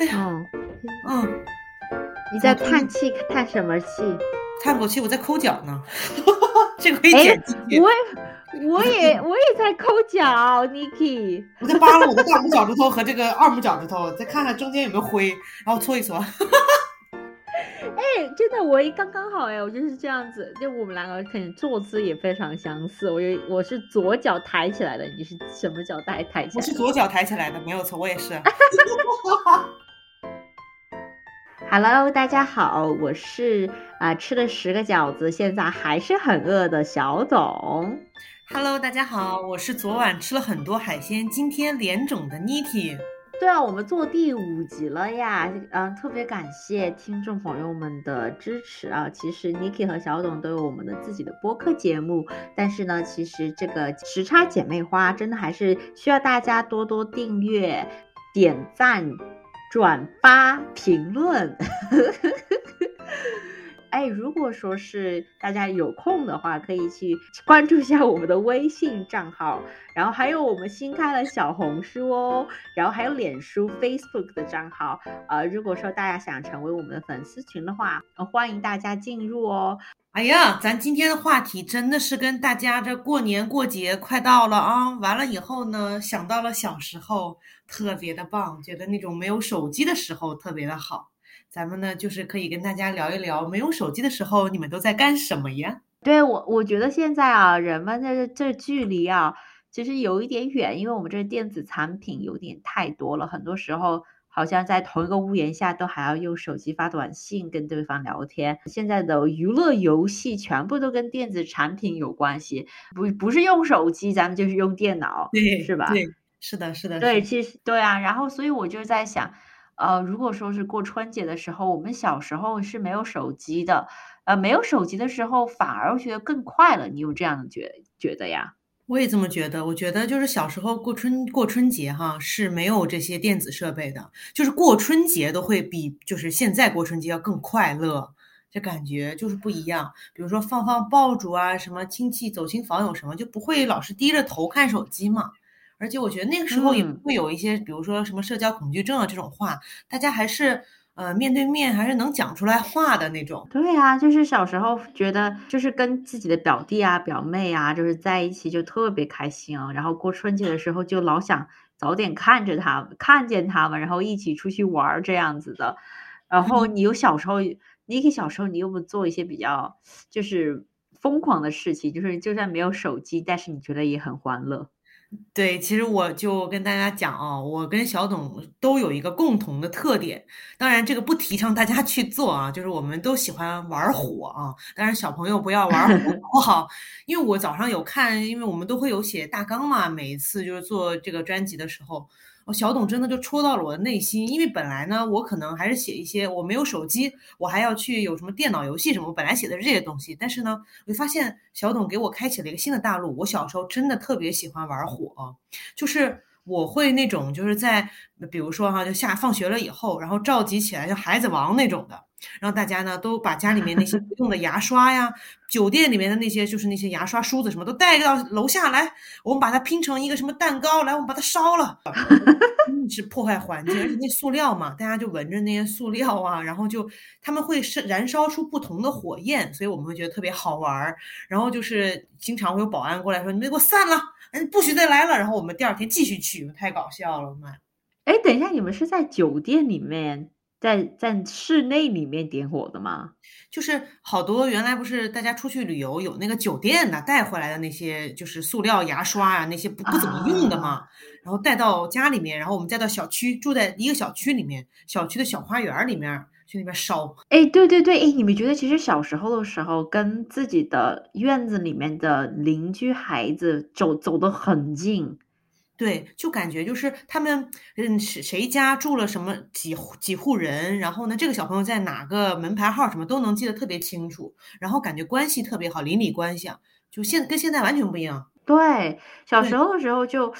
哎呀，嗯，嗯，你在叹气，叹什么气？叹口气，我在抠脚呢，这个可以哎剪进去。我也我也我也在抠脚，Niki。我在扒拉我的大拇脚趾头和这个二拇脚趾头，再看看中间有没有灰，然后搓一搓。哎，真的，我也刚刚好哎，我就是这样子，就我们两个可能坐姿也非常相似。我有我是左脚抬起来的，你是什么脚抬抬起来的？我是左脚抬起来的，没有错，我也是。Hello，大家好，我是啊、吃了十个饺子，现在还是很饿的小董。Hello，大家好，我是昨晚吃了很多海鲜，今天脸肿的 Niki。对啊，我们做第五集了呀，嗯，特别感谢听众朋友们的支持啊。其实 Niki 和小董都有我们的自己的播客节目，但是呢，其实这个时差姐妹花真的还是需要大家多多订阅、点赞、转发、评论。哎，如果说是大家有空的话，可以去 关注一下我们的微信账号，然后还有我们新开了小红书哦，然后还有脸书、Facebook 的账号。呃，如果说大家想成为我们的粉丝群的话，欢迎大家进入哦。哎呀，咱今天的话题真的是跟大家这过年过节快到了啊！完了以后呢，想到了小时候，特别的棒，觉得那种没有手机的时候特别的好。咱们呢，就是可以跟大家聊一聊，没有手机的时候，你们都在干什么呀？对我，我觉得现在啊，人们的这距离啊，其实有一点远，因为我们这电子产品有点太多了，很多时候好像在同一个屋檐下都还要用手机发短信跟对方聊天。现在的娱乐游戏全部都跟电子产品有关系，不不是用手机，咱们就是用电脑，对，是吧？对，是的，是的，对，其实对啊，然后所以我就在想，呃，如果说是过春节的时候，我们小时候是没有手机的，呃，没有手机的时候反而觉得更快乐，你有这样的觉觉得呀？我也这么觉得，我觉得就是小时候过春过春节哈是没有这些电子设备的，就是过春节都会比就是现在过春节要更快乐，这感觉就是不一样。比如说放放爆竹啊，什么亲戚走亲访友什么，就不会老是低着头看手机嘛。而且我觉得那个时候也嗯不会有一些，比如说什么社交恐惧症啊这种话，大家还是呃面对面还是能讲出来话的那种。对啊，就是小时候觉得就是跟自己的表弟啊、表妹啊，就是在一起就特别开心啊，然后过春节的时候就老想早点看着他们，看见他们，然后一起出去玩这样子的。然后你有小时候，你给小时候你有没有做一些比较就是疯狂的事情？就是就算没有手机，但是你觉得也很欢乐。对，其实我就跟大家讲啊，我跟小董都有一个共同的特点，当然这个不提倡大家去做啊，就是我们都喜欢玩火啊，但是小朋友不要玩火，好不好？因为我早上有看，因为我们都会有写大纲嘛，每一次就是做这个专辑的时候。我，小董真的就戳到了我的内心，因为本来呢，我可能还是写一些我没有手机，我还要去有什么电脑游戏什么，本来写的是这些东西，但是呢，我就发现小董给我开启了一个新的大陆。我小时候真的特别喜欢玩火，就是我会那种就是在比如说哈，就下放学了以后，然后召集起来像孩子王那种的，让大家呢都把家里面那些 不用的牙刷呀，酒店里面的那些就是那些牙刷梳子什么都带到楼下来，我们把它拼成一个什么蛋糕，来我们把它烧了。嗯，是破坏环境，而且那塑料嘛，大家就闻着那些塑料啊，然后就他们会是燃烧出不同的火焰，所以我们会觉得特别好玩儿。然后就是经常会有保安过来说：“你们给我散了，嗯，不许再来了。”然后我们第二天继续去，太搞笑了，妈！哎，等一下，你们是在酒店里面，在在室内里面点火的吗？就是好多原来不是大家出去旅游有那个酒店的带回来的那些就是塑料牙刷啊，那些不不怎么用的嘛，然后带到家里面，然后我们再到小区住在一个小区里面，小区的小花园里面去那边烧。哎，对对对，哎，你们觉得其实小时候的时候，跟自己的院子里面的邻居孩子走走得很近，对，就感觉就是他们，嗯，谁谁家住了什么几户几户人，然后呢，这个小朋友在哪个门牌号什么都能记得特别清楚，然后感觉关系特别好，邻里关系啊，就现跟现在完全不一样。对，小时候的时候就，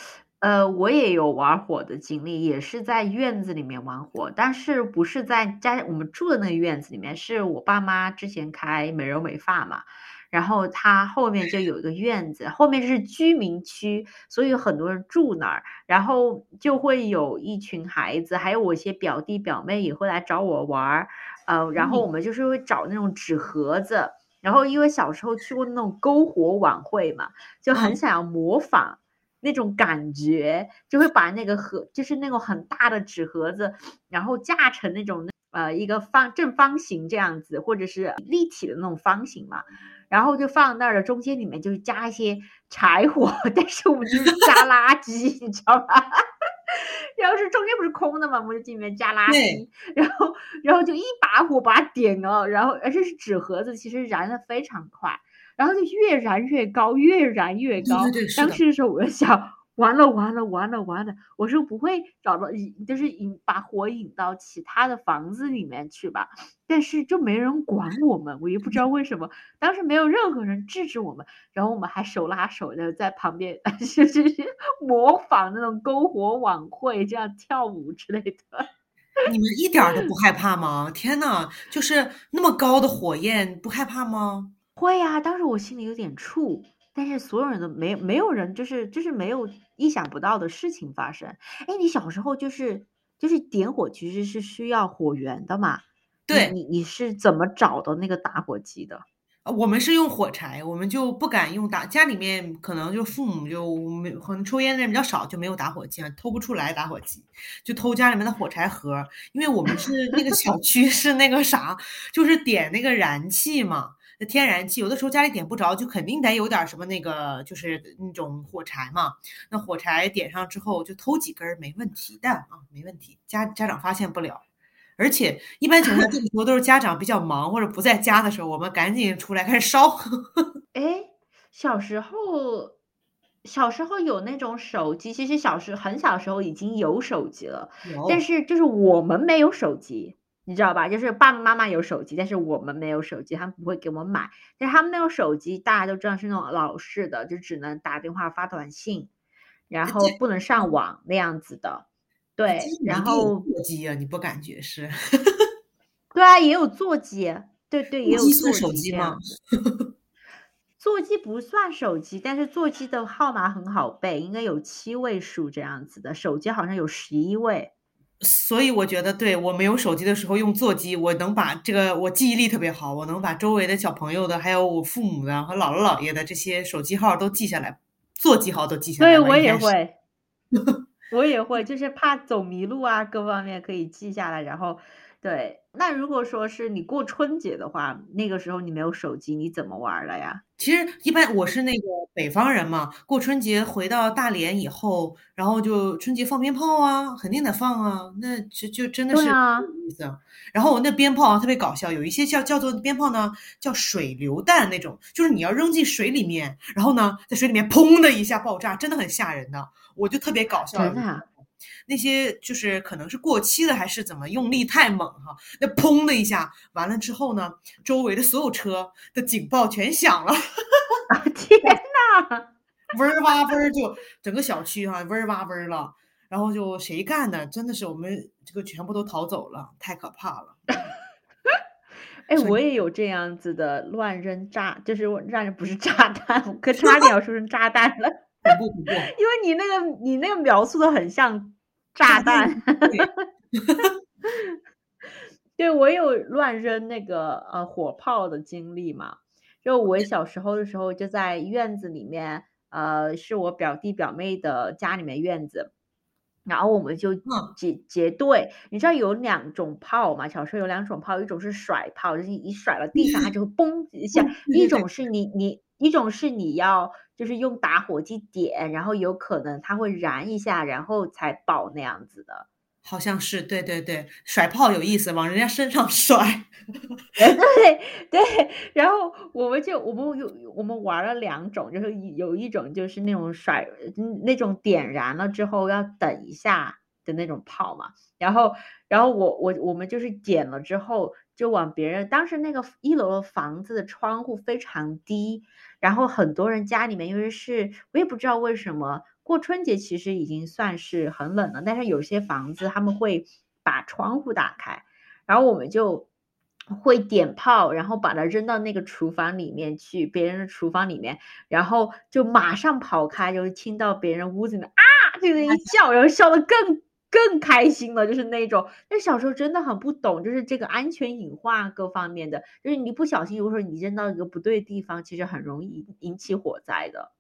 呃，我也有玩火的经历，也是在院子里面玩火，但是不是在家我们住的那个院子里面，是我爸妈之前开美容美发嘛，然后他后面就有一个院子，后面是居民区，所以有很多人住那儿，然后就会有一群孩子，还有我一些表弟表妹也会来找我玩儿，呃，然后我们就是会找那种纸盒子，然后因为小时候去过那种篝火晚会嘛，就很想要模仿。那种感觉就会把那个盒，就是那种很大的纸盒子，然后架成那种呃一个方正方形这样子，或者是立体的那种方形嘛，然后就放那儿了。中间里面就是加一些柴火，但是我们就是加垃圾，你知道吧？然后是中间不是空的嘛，我们就进里面加垃圾，然后然后就一把火把它点了，然后而且是纸盒子，其实燃的非常快。然后就越燃越高，越燃越高。当时的时候，我就想，完了完了完了完了，我说不会找到引，就是引把火引到其他的房子里面去吧？但是就没人管我们，我也不知道为什么。当时没有任何人制止我们，然后我们还手拉手的在旁边，就 是模仿那种篝火晚会，这样跳舞之类的。你们一点都不害怕吗？天呐，就是那么高的火焰，不害怕吗？会呀，当时我心里有点怵，但是所有人都没没有人，就是就是没有意想不到的事情发生。哎，你小时候就是就是点火其实是需要火源的嘛？对，你你是怎么找的那个打火机的？我们是用火柴，我们就不敢用打，家里面可能就父母就没可能抽烟的人比较少，就没有打火机啊，偷不出来打火机，就偷家里面的火柴盒，因为我们是那个小区 是那个啥，就是点那个燃气嘛。那天然气有的时候家里点不着，就肯定得有点什么那个，就是那种火柴嘛。那火柴点上之后，就偷几根没问题的啊，没问题，家家长发现不了。而且一般情况下，这个时候都是家长比较忙或者不在家的时候，我们赶紧出来开始烧。哎，小时候小时候有那种手机，其实小时很小时候已经有手机了，但是就是我们没有手机。你知道吧？就是爸爸妈妈有手机，但是我们没有手机，他们不会给我们买。但是他们那种手机，大家都知道是那种老式的，就只能打电话、发短信，然后不能上网那样子的。对，然后座机啊，你不感觉是？对啊，也有座机，对对，也有座手机吗？座机不算手机，但是座机的号码很好背，应该有七位数这样子的。手机好像有十一位。所以我觉得，对我没有手机的时候用座机，我能把这个我记忆力特别好，我能把周围的小朋友的，还有我父母的和姥姥姥爷的这些手机号都记下来，座机号都记下来。对我也会，我也会，就是怕走迷路啊，各方面可以记下来，然后。对，那如果说是你过春节的话，那个时候你没有手机，你怎么玩了呀？其实一般我是那个北方人嘛，过春节回到大连以后，然后就春节放鞭炮啊，肯定得放啊，那就就真的是意思。然后我那鞭炮啊特别搞笑，有一些叫叫做鞭炮呢，叫水流弹那种，就是你要扔进水里面，然后呢在水里面砰的一下爆炸，真的很吓人的，我就特别搞笑。真的。那些就是可能是过期的，还是怎么用力太猛哈？那砰的一下，完了之后呢，周围的所有车的警报全响了。天 呐，嗡儿哇嗡儿，就整个小区哈嗡儿哇嗡儿了。然后就谁干的？真的是我们这个全部都逃走了，太可怕了。哎，我也有这样子的乱扔炸，就是让人不是炸弹，可差点要说成炸弹了。恐怖恐怖，因为你那个你那个描述的很像炸弹，对 我有乱扔那个呃火炮的经历嘛。就我小时候的时候，就在院子里面，呃，是我表弟表妹的家里面院子，然后我们就结结队。你知道有两种炮嘛？小时候有两种炮，一种是甩炮，就是你甩了地上它就会嘣一下；一种是你你。一种是你要就是用打火机点，然后有可能它会燃一下，然后才爆那样子的。好像是，对对对，甩炮有意思，往人家身上 甩。对对，然后我们就我们有我们玩了两种，就是有一种就是那种甩那种点燃了之后要等一下的那种炮嘛。然后然后我我我们就是点了之后就往别人当时那个一楼的房子的窗户非常低。然后很多人家里面，因为是我也不知道为什么过春节其实已经算是很冷了，但是有些房子他们会把窗户打开，然后我们就会点炮，然后把它扔到那个厨房里面去，别人的厨房里面，然后就马上跑开，就是听到别人屋子里面啊，就那一 叫，然后笑得更更开心了，就是那种。那小时候真的很不懂，就是这个安全隐患各方面的，就是你不小心，如果说你扔到一个不对的地方，其实很容易引起火灾的。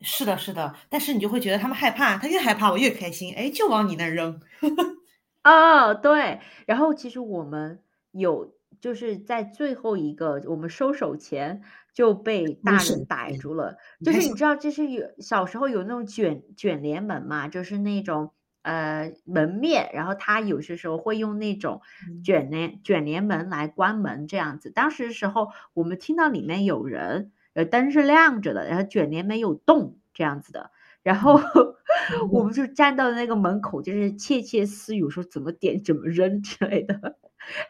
是的，是的，但是你就会觉得他们害怕，他越害怕我越开心，哎，就往你那儿扔。哦，对，然后其实我们有。就是在最后一个，我们收手前就被大人逮住了。就是你知道，这是有小时候有那种卷卷帘门嘛，就是那种呃门面，然后他有些时候会用那种卷帘卷帘门来关门这样子。当时的时候，我们听到里面有人，呃灯是亮着的，然后卷帘门有动这样子的，然后 我们就站到那个门口，就是窃窃私语说怎么点怎么扔之类的。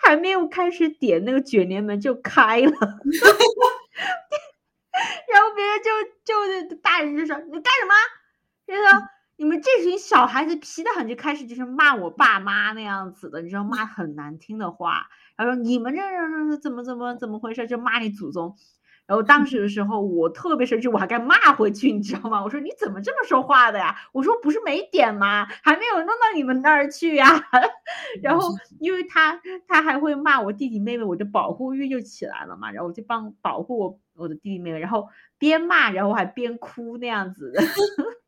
还没有开始点那个卷帘门就开了，然后别人就就大人就说你干什么？就说你们这群小孩子皮的很，就开始就是骂我爸妈那样子的，你知道骂很难听的话，然后说你们这这怎么怎么怎么回事？就骂你祖宗。然后当时的时候，我特别生气，我还该骂回去，你知道吗？我说你怎么这么说话的呀？我说不是没点吗？还没有弄到你们那儿去呀。然后因为他他还会骂我弟弟妹妹，我的保护欲就起来了嘛。然后我就帮保护我我的弟弟妹妹，然后边骂然后还边哭那样子的。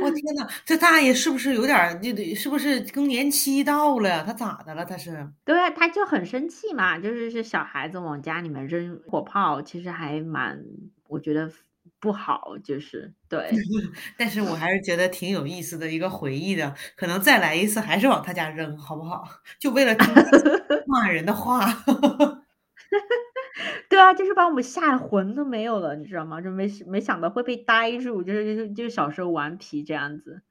我天呐，这大爷是不是有点就得是不是更年期到了？他咋的了？他是？对啊，他就很生气嘛，就是是小孩子往家里面扔火炮，其实还蛮，我觉得不好，就是对。但是我还是觉得挺有意思的一个回忆的，可能再来一次还是往他家扔，好不好？就为了 骂人的话。对啊，就是把我们吓得魂都没有了，你知道吗？就没没想到会被呆住，就是就是就是小时候顽皮这样子。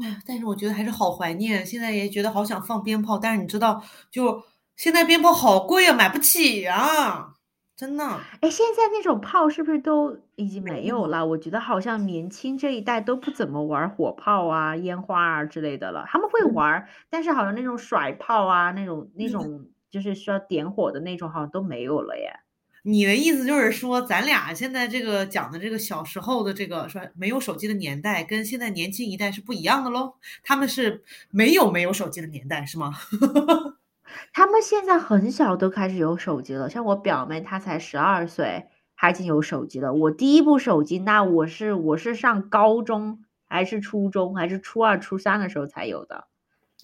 哎呀，但是我觉得还是好怀念，现在也觉得好想放鞭炮，但是你知道，就现在鞭炮好贵啊，买不起啊，真的。哎，现在那种炮是不是都已经没有了？我觉得好像年轻这一代都不怎么玩火炮啊、烟花啊之类的了。他们会玩，但是好像那种甩炮啊，那种那种。就是需要点火的那种，好像都没有了耶。你的意思就是说，咱俩现在这个讲的这个小时候的这个说没有手机的年代，跟现在年轻一代是不一样的喽？他们是没有没有手机的年代是吗？他们现在很小都开始有手机了，像我表妹，她才十二岁，她已经有手机了。我第一部手机，那我是我是上高中还是初中还是初二初三的时候才有的。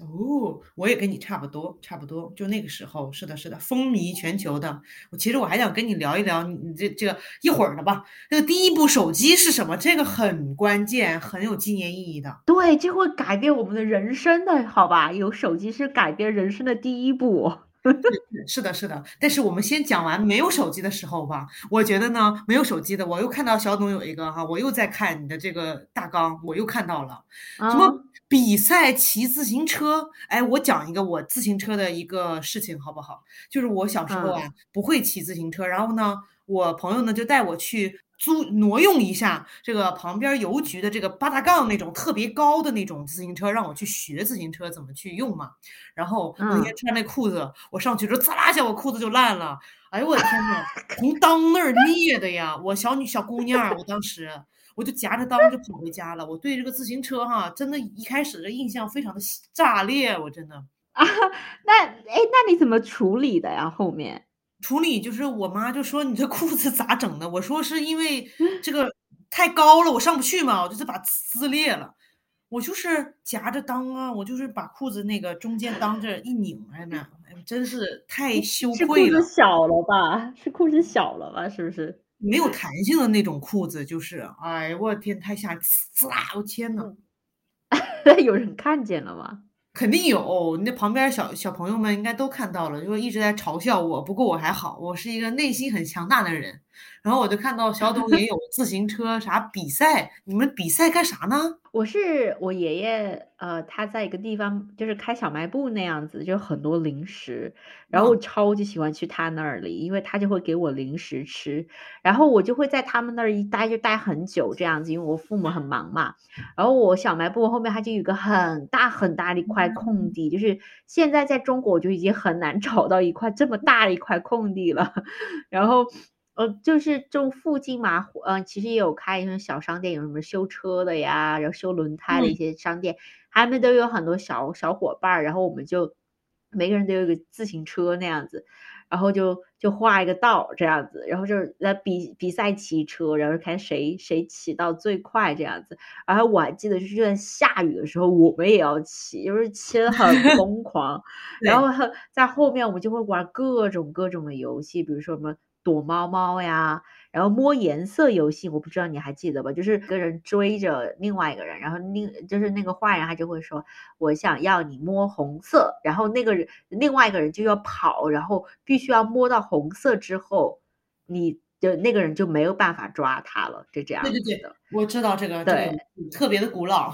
哦，我也跟你差不多，差不多，就那个时候，是的，是的，风靡全球的。我其实我还想跟你聊一聊，你这这个一会儿的吧。那个第一部手机是什么？这个很关键，很有纪念意义的。对，这会改变我们的人生的，好吧？有手机是改变人生的第一步。是的，是的。但是我们先讲完没有手机的时候吧。我觉得呢，没有手机的，我又看到小董有一个哈，我又在看你的这个大纲，我又看到了什么。比赛骑自行车，哎，我讲一个我自行车的一个事情好不好？就是我小时候啊，不会骑自行车，然后呢，我朋友呢就带我去租挪用一下这个旁边邮局的这个八大杠那种特别高的那种自行车，让我去学自行车怎么去用嘛。然后那天穿那裤子，我上去之后，滋啦一下，我裤子就烂了。哎呦我的天呐，从裆那儿裂的呀！我小女小姑娘，我当时。我就夹着裆就跑回家了。我对这个自行车哈，真的，一开始的印象非常的炸裂。我真的啊，那哎，那你怎么处理的呀？后面处理就是我妈就说你这裤子咋整的？我说是因为这个太高了，我上不去嘛，我就是把撕裂了。我就是夹着裆啊，我就是把裤子那个中间裆这一拧哎呀，真是太羞愧了。是裤子小了吧？是裤子小了吧？是不是？没有弹性的那种裤子，就是，哎呀，我天，太吓人！呲啦，我天呐，有人看见了吗？肯定有，那旁边小小朋友们应该都看到了，就一直在嘲笑我。不过我还好，我是一个内心很强大的人。然后我就看到小董也有 自行车啥比赛，你们比赛干啥呢？我是我爷爷，呃，他在一个地方就是开小卖部那样子，就很多零食，然后我超级喜欢去他那里，因为他就会给我零食吃，然后我就会在他们那儿一待就待很久这样子，因为我父母很忙嘛。然后我小卖部后面它就有个很大很大的一块空地，就是现在在中国就已经很难找到一块这么大的一块空地了，然后。呃，就是这种附近嘛，呃，其实也有开一些小商店，有什么修车的呀，然后修轮胎的一些商店，他们都有很多小小伙伴，然后我们就每个人都有一个自行车那样子，然后就就画一个道这样子，然后就是来比比赛骑车，然后看谁谁骑到最快这样子。然后我还记得就是在下雨的时候，我们也要骑，就是骑的很 疯狂，然后在后面我们就会玩各种各种的游戏，比如说什么。躲猫猫呀，然后摸颜色游戏，我不知道你还记得吧？就是个人追着另外一个人，然后另就是那个坏人他就会说：“我想要你摸红色。”然后那个人另外一个人就要跑，然后必须要摸到红色之后，你的那个人就没有办法抓他了，就这样。对对对，我知道这个，对，特别的古老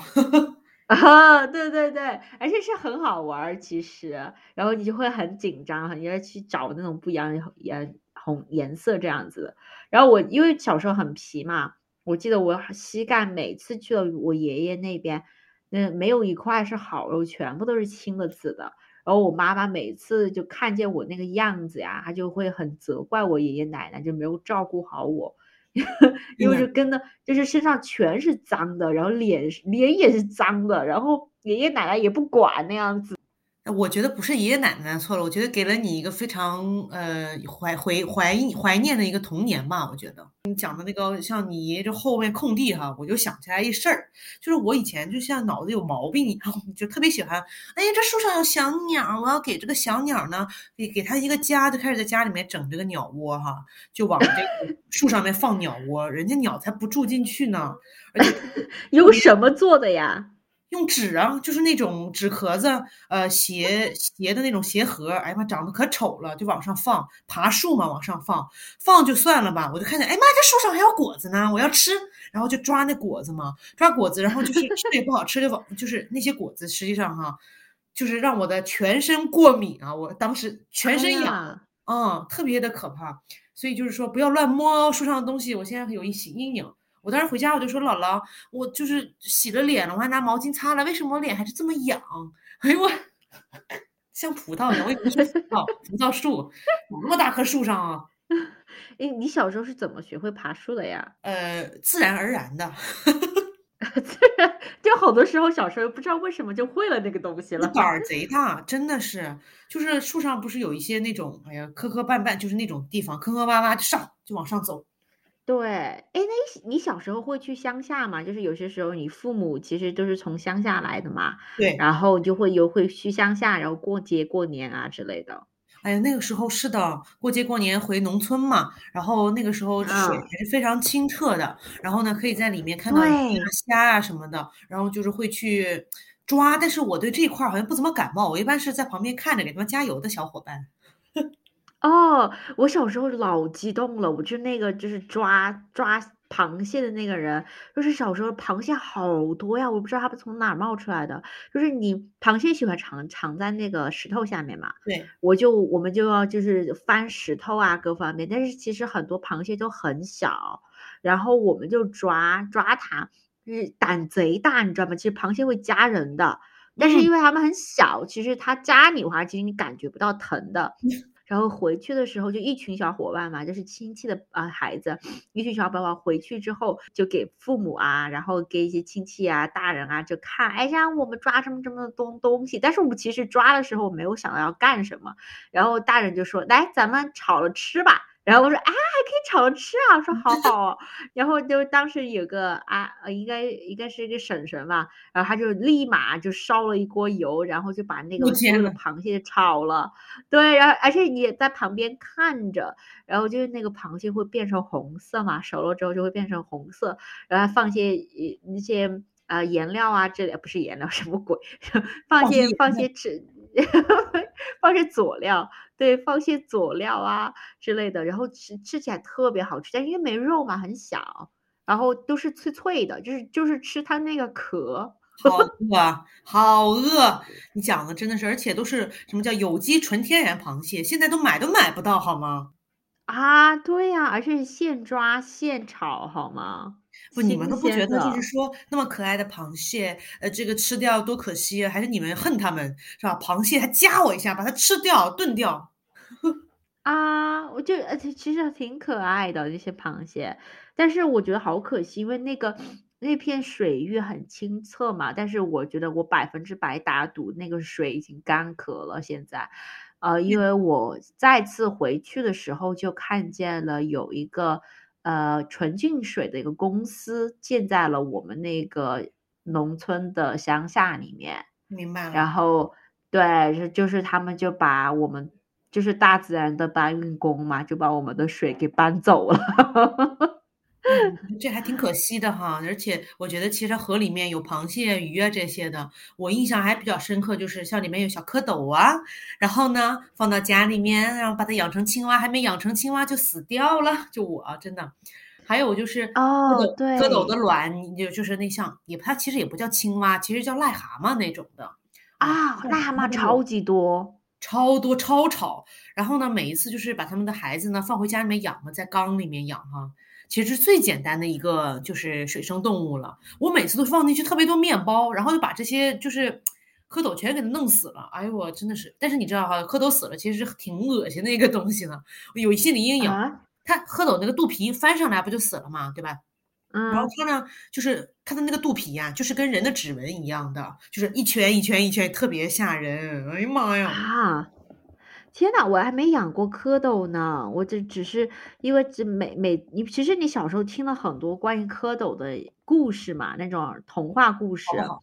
啊，对对对，而且是很好玩，其实，然后你就会很紧张，你要去找那种不一样的颜。红颜色这样子的，然后我因为小时候很皮嘛，我记得我膝盖每次去了我爷爷那边，那没有一块是好肉，全部都是青的紫的。然后我妈妈每次就看见我那个样子呀，她就会很责怪我爷爷奶奶就没有照顾好我，因为就跟的就是身上全是脏的，然后脸脸也是脏的，然后爷爷奶奶也不管那样子。我觉得不是爷爷奶奶错了，我觉得给了你一个非常呃怀怀怀怀念的一个童年吧。我觉得你讲的那个像你爷爷这后面空地哈，我就想起来一事儿，就是我以前就像脑子有毛病一样，就特别喜欢，哎呀这树上有小鸟，我要给这个小鸟呢给给它一个家，就开始在家里面整这个鸟窝哈，就往这个 树上面放鸟窝，人家鸟才不住进去呢。而且 有什么做的呀？用纸啊，就是那种纸壳子，呃，鞋鞋的那种鞋盒，哎呀妈，长得可丑了，就往上放，爬树嘛，往上放，放就算了吧，我就看见，哎妈，这树上还有果子呢，我要吃，然后就抓那果子嘛，抓果子，然后就是吃也不好吃，就往就是那些果子，实际上哈，就是让我的全身过敏啊，我当时全身痒，嗯，特别的可怕，所以就是说不要乱摸树上的东西，我现在有一些阴影。我当时回家，我就说姥姥，我就是洗了脸了，我还拿毛巾擦了，为什么我脸还是这么痒？哎呦我，像葡萄一样，我以为是葡萄，葡萄树，那么大棵树上啊！哎，你小时候是怎么学会爬树的呀？呃，自然而然的，就好多时候小时候不知道为什么就会了那个东西了。胆儿贼大，真的是，就是树上不是有一些那种，哎呀，磕磕绊绊，就是那种地方，磕磕洼洼就上，就往上走。对，哎，那你你小时候会去乡下吗？就是有些时候你父母其实都是从乡下来的嘛，对，然后就会有会去乡下，然后过节过年啊之类的。哎呀，那个时候是的，过节过年回农村嘛，然后那个时候水还是非常清澈的，然后呢可以在里面看到虾啊什么的，然后就是会去抓，但是我对这一块好像不怎么感冒，我一般是在旁边看着给他们加油的小伙伴。哦，我小时候老激动了，我就那个就是抓抓螃蟹的那个人，就是小时候螃蟹好多呀，我不知道它们从哪儿冒出来的。就是你螃蟹喜欢藏藏在那个石头下面嘛？对，我就我们就要就是翻石头啊，各方面。但是其实很多螃蟹都很小，然后我们就抓抓它，就是胆贼大，你知道吗？其实螃蟹会夹人的，但是因为它们很小，其实它夹你的话，其实你感觉不到疼的。然后回去的时候就一群小伙伴嘛，就是亲戚的啊孩子，一群小伙伴回去之后就给父母啊，然后给一些亲戚啊、大人啊就看，哎呀，我们抓这么这么多东西，但是我们其实抓的时候没有想到要干什么，然后大人就说，来，咱们炒了吃吧。然后我说啊，还可以炒着吃啊！我说好好。然后就当时有个啊，应该应该是一个婶婶吧，然后他就立马就烧了一锅油，然后就把那个所有的螃蟹炒了。对，然后而且你也在旁边看着，然后就是那个螃蟹会变成红色嘛，熟了之后就会变成红色，然后放些那些呃颜料啊，之类不是颜料什么鬼，放些放些吃。放些佐料，对，放些佐料啊之类的，然后吃吃起来特别好吃，但因为没肉嘛，很小，然后都是脆脆的，就是就是吃它那个壳。好饿啊，好饿！你讲的真的是，而且都是什么叫有机纯天然螃蟹，现在都买都买不到，好吗？啊，对呀，而且是现抓现炒，好吗？不，你们都不觉得就是说那么可爱的螃蟹，呃，这个吃掉多可惜啊？还是你们恨它们是吧？螃蟹还夹我一下，把它吃掉炖掉。啊，我就而且其实挺可爱的这些螃蟹，但是我觉得好可惜，因为那个那片水域很清澈嘛，但是我觉得我百分之百打赌那个水已经干涸了。现在，呃，因为我再次回去的时候就看见了有一个呃纯净水的一个公司建在了我们那个农村的乡下里面。明白了。然后对，是就是他们就把我们就是大自然的搬运工嘛，就把我们的水给搬走了。嗯，这还挺可惜的哈，而且我觉得其实河里面有螃蟹、鱼啊这些的，我印象还比较深刻，就是像里面有小蝌蚪啊，然后呢放到家里面，然后把它养成青蛙，还没养成青蛙就死掉了，就我真的。还有就是蝌哦，蚪，蝌蚪的对卵，就就是那像也它其实也不叫青蛙，其实叫癞蛤蟆那种的啊，啊，癞癞蛤蟆。超级多超多超吵，然后呢，每一次就是把他们的孩子呢放回家里面养嘛，在缸里面养哈，其实是最简单的一个就是水生动物了。我每次都放进去特别多面包，然后就把这些就是蝌蚪全给它弄死了。哎呦，我真的是，但是你知道哈，蝌蚪死了其实挺恶心的一个东西呢，有心理阴影。啊，它蝌蚪那个肚皮翻上来不就死了嘛，对吧？然后嗯，它呢，就是它的那个肚皮呀、就是跟人的指纹一样的，就是一圈一圈一圈，特别吓人。哎呀妈呀！啊。天呐，我还没养过蝌蚪呢，我这只是因为这每每你其实你小时候听了很多关于蝌蚪的故事嘛，那种童话故事。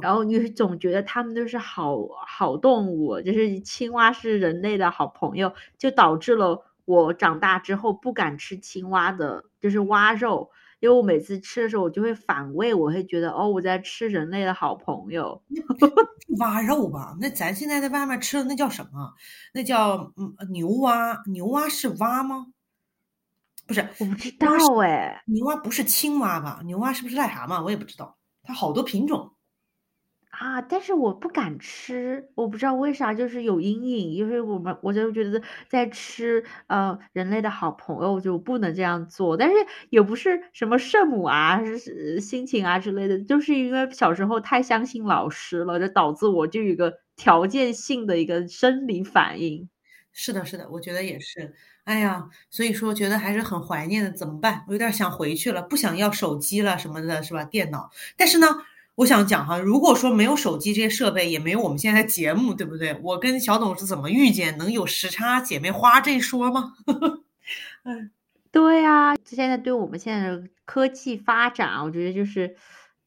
然后你总觉得它们都是好好动物，就是青蛙是人类的好朋友，就导致了我长大之后不敢吃青蛙的，就是蛙肉，因为我每次吃的时候我就会反胃，我会觉得哦我在吃人类的好朋友。蛙肉吧，那咱现在在外面吃的那叫什么？那叫嗯牛蛙，牛蛙是蛙吗？不是，我不知道哎，牛蛙不是青蛙吧？牛蛙是不是癞蛤蟆？我也不知道，它好多品种。啊，但是我不敢吃，我不知道为啥，就是有阴影，因为我们我就觉得在吃呃人类的好朋友就不能这样做，但是也不是什么圣母啊、是是心情啊之类的，就是因为小时候太相信老师了，就导致我就有一个条件性的一个生理反应。是的，是的，我觉得也是。哎呀，所以说觉得还是很怀念的，怎么办？我有点想回去了，不想要手机了什么的，是吧？电脑。但是呢，我想讲哈，如果说没有手机这些设备，也没有我们现在的节目，对不对？我跟小董是怎么遇见，能有时差姐妹花这一说吗？嗯，对呀，现在对我们现在的科技发展，我觉得就是，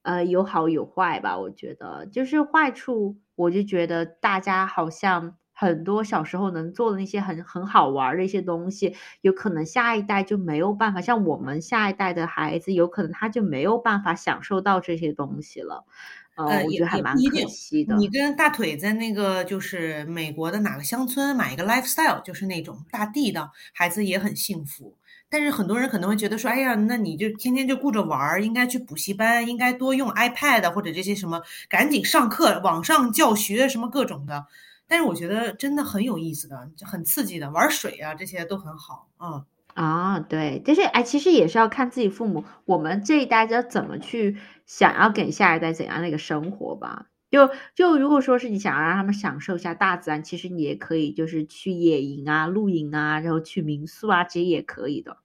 呃，有好有坏吧。我觉得就是坏处，我就觉得大家好像很多小时候能做的那些很很好玩儿的一些东西，有可能下一代就没有办法，像我们下一代的孩子，有可能他就没有办法享受到这些东西了。呃，呃，我也觉得还蛮可。惜的。你跟大腿在那个就是美国的哪个乡村买一个 lifestyle，就是那种大地的孩子也很幸福。但是很多人可能会觉得说，哎呀，那你就天天就顾着玩儿，应该去补习班，应该多用 iPad 或者这些什么，赶紧上课，网上教学什么各种的。但是我觉得真的很有意思的，就很刺激的，玩水啊这些都很好啊。啊，对，但是哎，其实也是要看自己父母，我们这一代要怎么去想要给下一代怎样的一个生活吧。就就如果说是你想要让他们享受一下大自然，其实你也可以就是去野营啊、露营啊，然后去民宿啊，这些也可以的。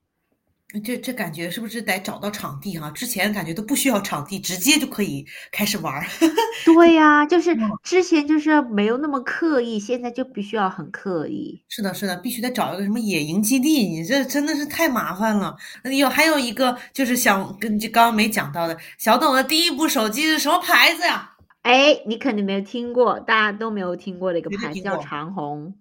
这这感觉是不是得找到场地哈、之前感觉都不需要场地，直接就可以开始玩儿。对呀，就是嗯之前就是没有那么刻意，现在就必须要很刻意。是的，是的，必须得找一个什么野营基地，你这真的是太麻烦了。那有还有一个就是想跟就刚刚没讲到的，小董的第一部手机是什么牌子呀？哎，你肯定没有听过，大家都没有听过的一个牌子叫长虹。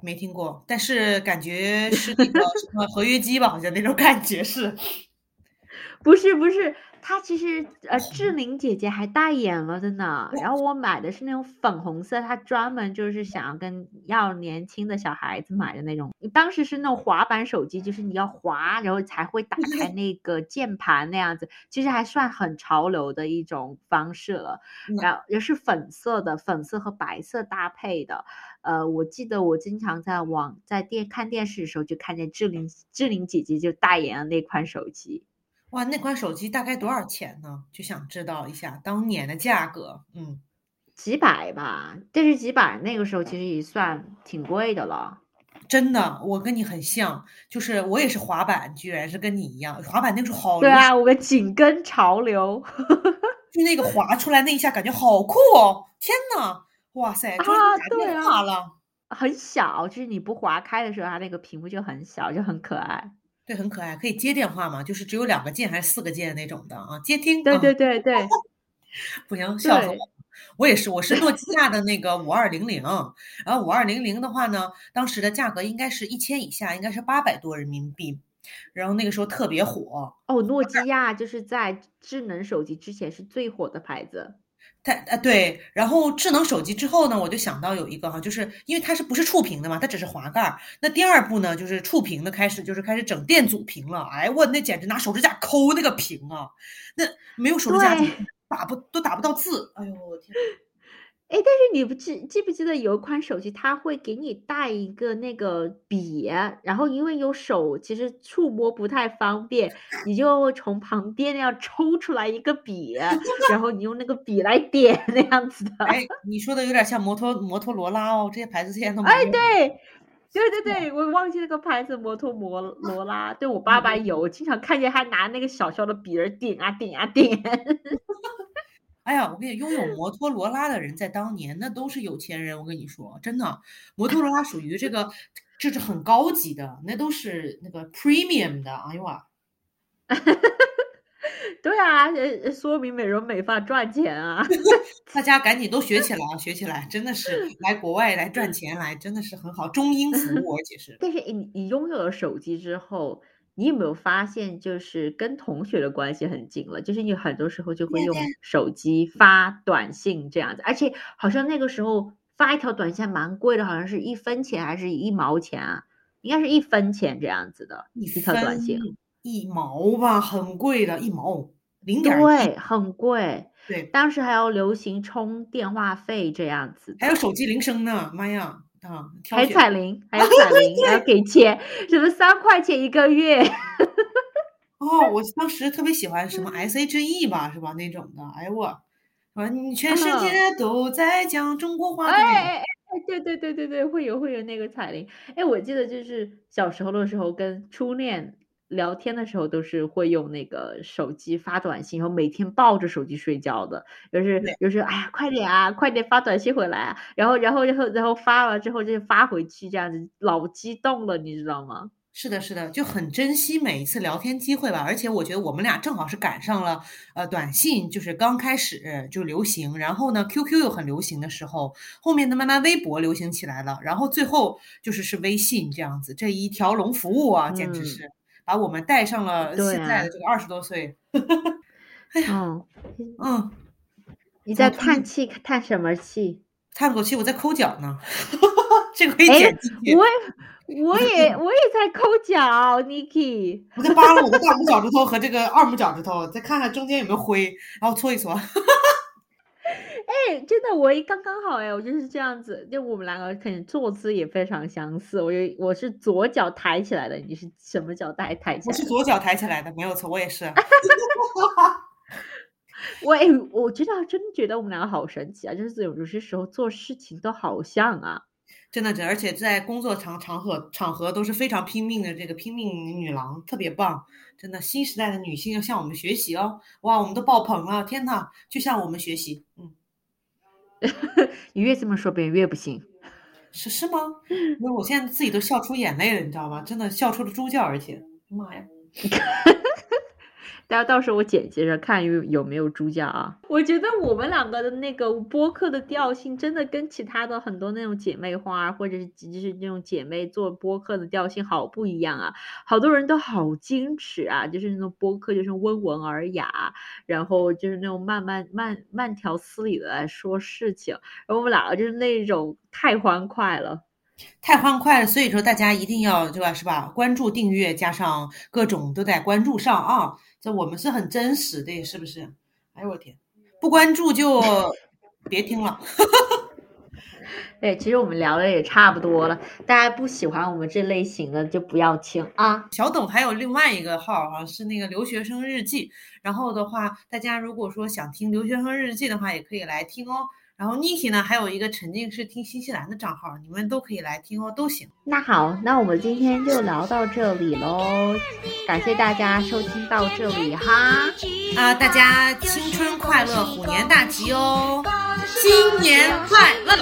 没听过，但是感觉是那个什么合约机吧，好像那种感觉是。不 是不是，她其实呃志玲姐姐还代言了的呢。然后我买的是那种粉红色，她专门就是想要跟要年轻的小孩子买的那种。当时是那种滑板手机，就是你要滑，然后才会打开 那个键盘那样子，其实还算很潮流的一种方式了。然后也是粉色的，粉色和白色搭配的。呃，我记得我经常在网在电看电视的时候，就看见志玲志玲姐姐就代言了那款手机。哇，那款手机大概多少钱呢？就想知道一下当年的价格。嗯，几百吧，但是几百那个时候其实也算挺贵的了。真的，我跟你很像，就是我也是滑板，居然是跟你一样，滑板那个时候好。对啊，我们紧跟潮流。就那个滑出来那一下，感觉好酷哦！天呐，哇塞，终于打电话了。很小，就是你不划开的时候，它那个屏幕就很小，就很可爱。对，很可爱，可以接电话嘛？就是只有两个键还是四个键那种的啊？接听。对对对对，不行，笑死我！我也是，我是诺基亚的那个五二零零，然后五二零零的话呢，当时的价格应该是一千以下，应该是八百多人民币，然后那个时候特别火。哦，诺基亚就是在智能手机之前是最火的牌子。它啊对，然后智能手机之后呢，我就想到有一个哈，就是因为它是不是触屏的嘛，它只是滑盖儿。那第二步呢，就是触屏的开始，就是开始整电阻屏了。哎我那简直拿手指甲抠那个屏啊，那没有手指甲打不都打不到字。哎呦我天！哎，但是你不记记不记得有一款手机，它会给你带一个那个笔，然后因为有手，其实触摸不太方便，你就从旁边那样抽出来一个笔，然后你用那个笔来点那样子的。哎，你说的有点像摩托摩托罗拉哦，这些牌子现在都哎，对，对对对，我忘记那个牌子摩托摩罗拉，对我爸爸有，经常看见他拿那个小小的笔儿点啊点啊点。哎呀，我跟你拥有摩托罗拉的人，在当年那都是有钱人。我跟你说，真的，摩托罗拉属于这个，这是很高级的，那都是那个 premium 的。哎呦啊，对啊，说明美容美发赚钱啊！大家赶紧都学起来啊，学起来，真的是 来国外来赚钱来，真的是很好，中英服务，而且是。但是你你拥有了手机之后。你有没有发现，就是跟同学的关系很近了？就是你很多时候就会用手机发短信这样子，而且好像那个时候发一条短信蛮贵的，好像是一分钱还是一毛钱啊？应该是一分钱这样子的一条短信，一毛吧，很贵的，一毛零点对，很贵。对，当时还要流行充电话费这样子，还有手机铃声呢，妈呀！啊，还彩铃，还有彩铃，还要给钱，什么三块钱一个月？哦，我当时特别喜欢什么 S H E 吧，是吧？那种的，哎呦我，完，你全世界都在讲中国话。哎哎哎，对对对对对，会有会有那个彩铃。哎，我记得就是小时候的时候跟初恋。聊天的时候都是会用那个手机发短信，然后每天抱着手机睡觉的，就是就是哎呀，快点啊，快点发短信回来啊，然后然后然后然后发了之后就发回去，这样子老激动了，你知道吗？是的，是的，就很珍惜每一次聊天机会吧。而且我觉得我们俩正好是赶上了，呃，短信就是刚开始就流行，然后呢，QQ 又很流行的时候，后面呢慢慢微博流行起来了，然后最后就是是微信这样子，这一条龙服务啊，简直是。把我们带上了现在的这个二十多岁，哎呀，嗯，你在叹气，叹什么气？叹口气，我在抠脚呢，这个可以剪进去。我我也我也在抠脚，Niki，我在扒拉我的大拇脚趾头和这个二拇脚趾头，再看看中间有没有灰，然后搓一搓。哎，真的，我一刚刚好哎，我就是这样子，就我们两个可能坐姿也非常相似。我有我是左脚抬起来的，你是什么脚抬抬起来？我 是左脚抬起来的，没有错，我也是。我哎，我真的真觉得我们两个好神奇啊！就是有有些时候做事情都好像啊，真的，而且在工作场场合场合都是非常拼命的，这个拼命女郎特别棒，真的，新时代的女性要向我们学习哦！哇，我们都爆棚了，天呐，就向我们学习，嗯。你越这么说，别人越不信，是是吗？因为我现在自己都笑出眼泪了，你知道吗？真的笑出了猪叫，而且，妈呀！大家到时候我剪辑着看有有没有猪叫啊。我觉得我们两个的那个播客的调性真的跟其他的很多那种姐妹花或者是就是那种姐妹做播客的调性好不一样啊。好多人都好矜持啊，就是那种播客就是温文尔雅，然后就是那种慢慢慢慢条斯理的来说事情。然后我们两个就是那种太欢快了。太欢快了，所以说大家一定要对吧？是吧？关注、订阅，加上各种都在关注上啊！这我们是很真实的，是不是？哎呦我天，不关注就 别听了。对，其实我们聊的也差不多了，大家不喜欢我们这类型的就不要听啊。小董还有另外一个号啊，是那个留学生日记。然后的话，大家如果说想听留学生日记的话，也可以来听哦。然后 Niki 呢，还有一个沉浸式听新西兰的账号，你们都可以来听哦，都行。那好，那我们今天就聊到这里喽，感谢大家收听到这里哈。啊，大家青春快乐，虎年大吉哦，新年快乐。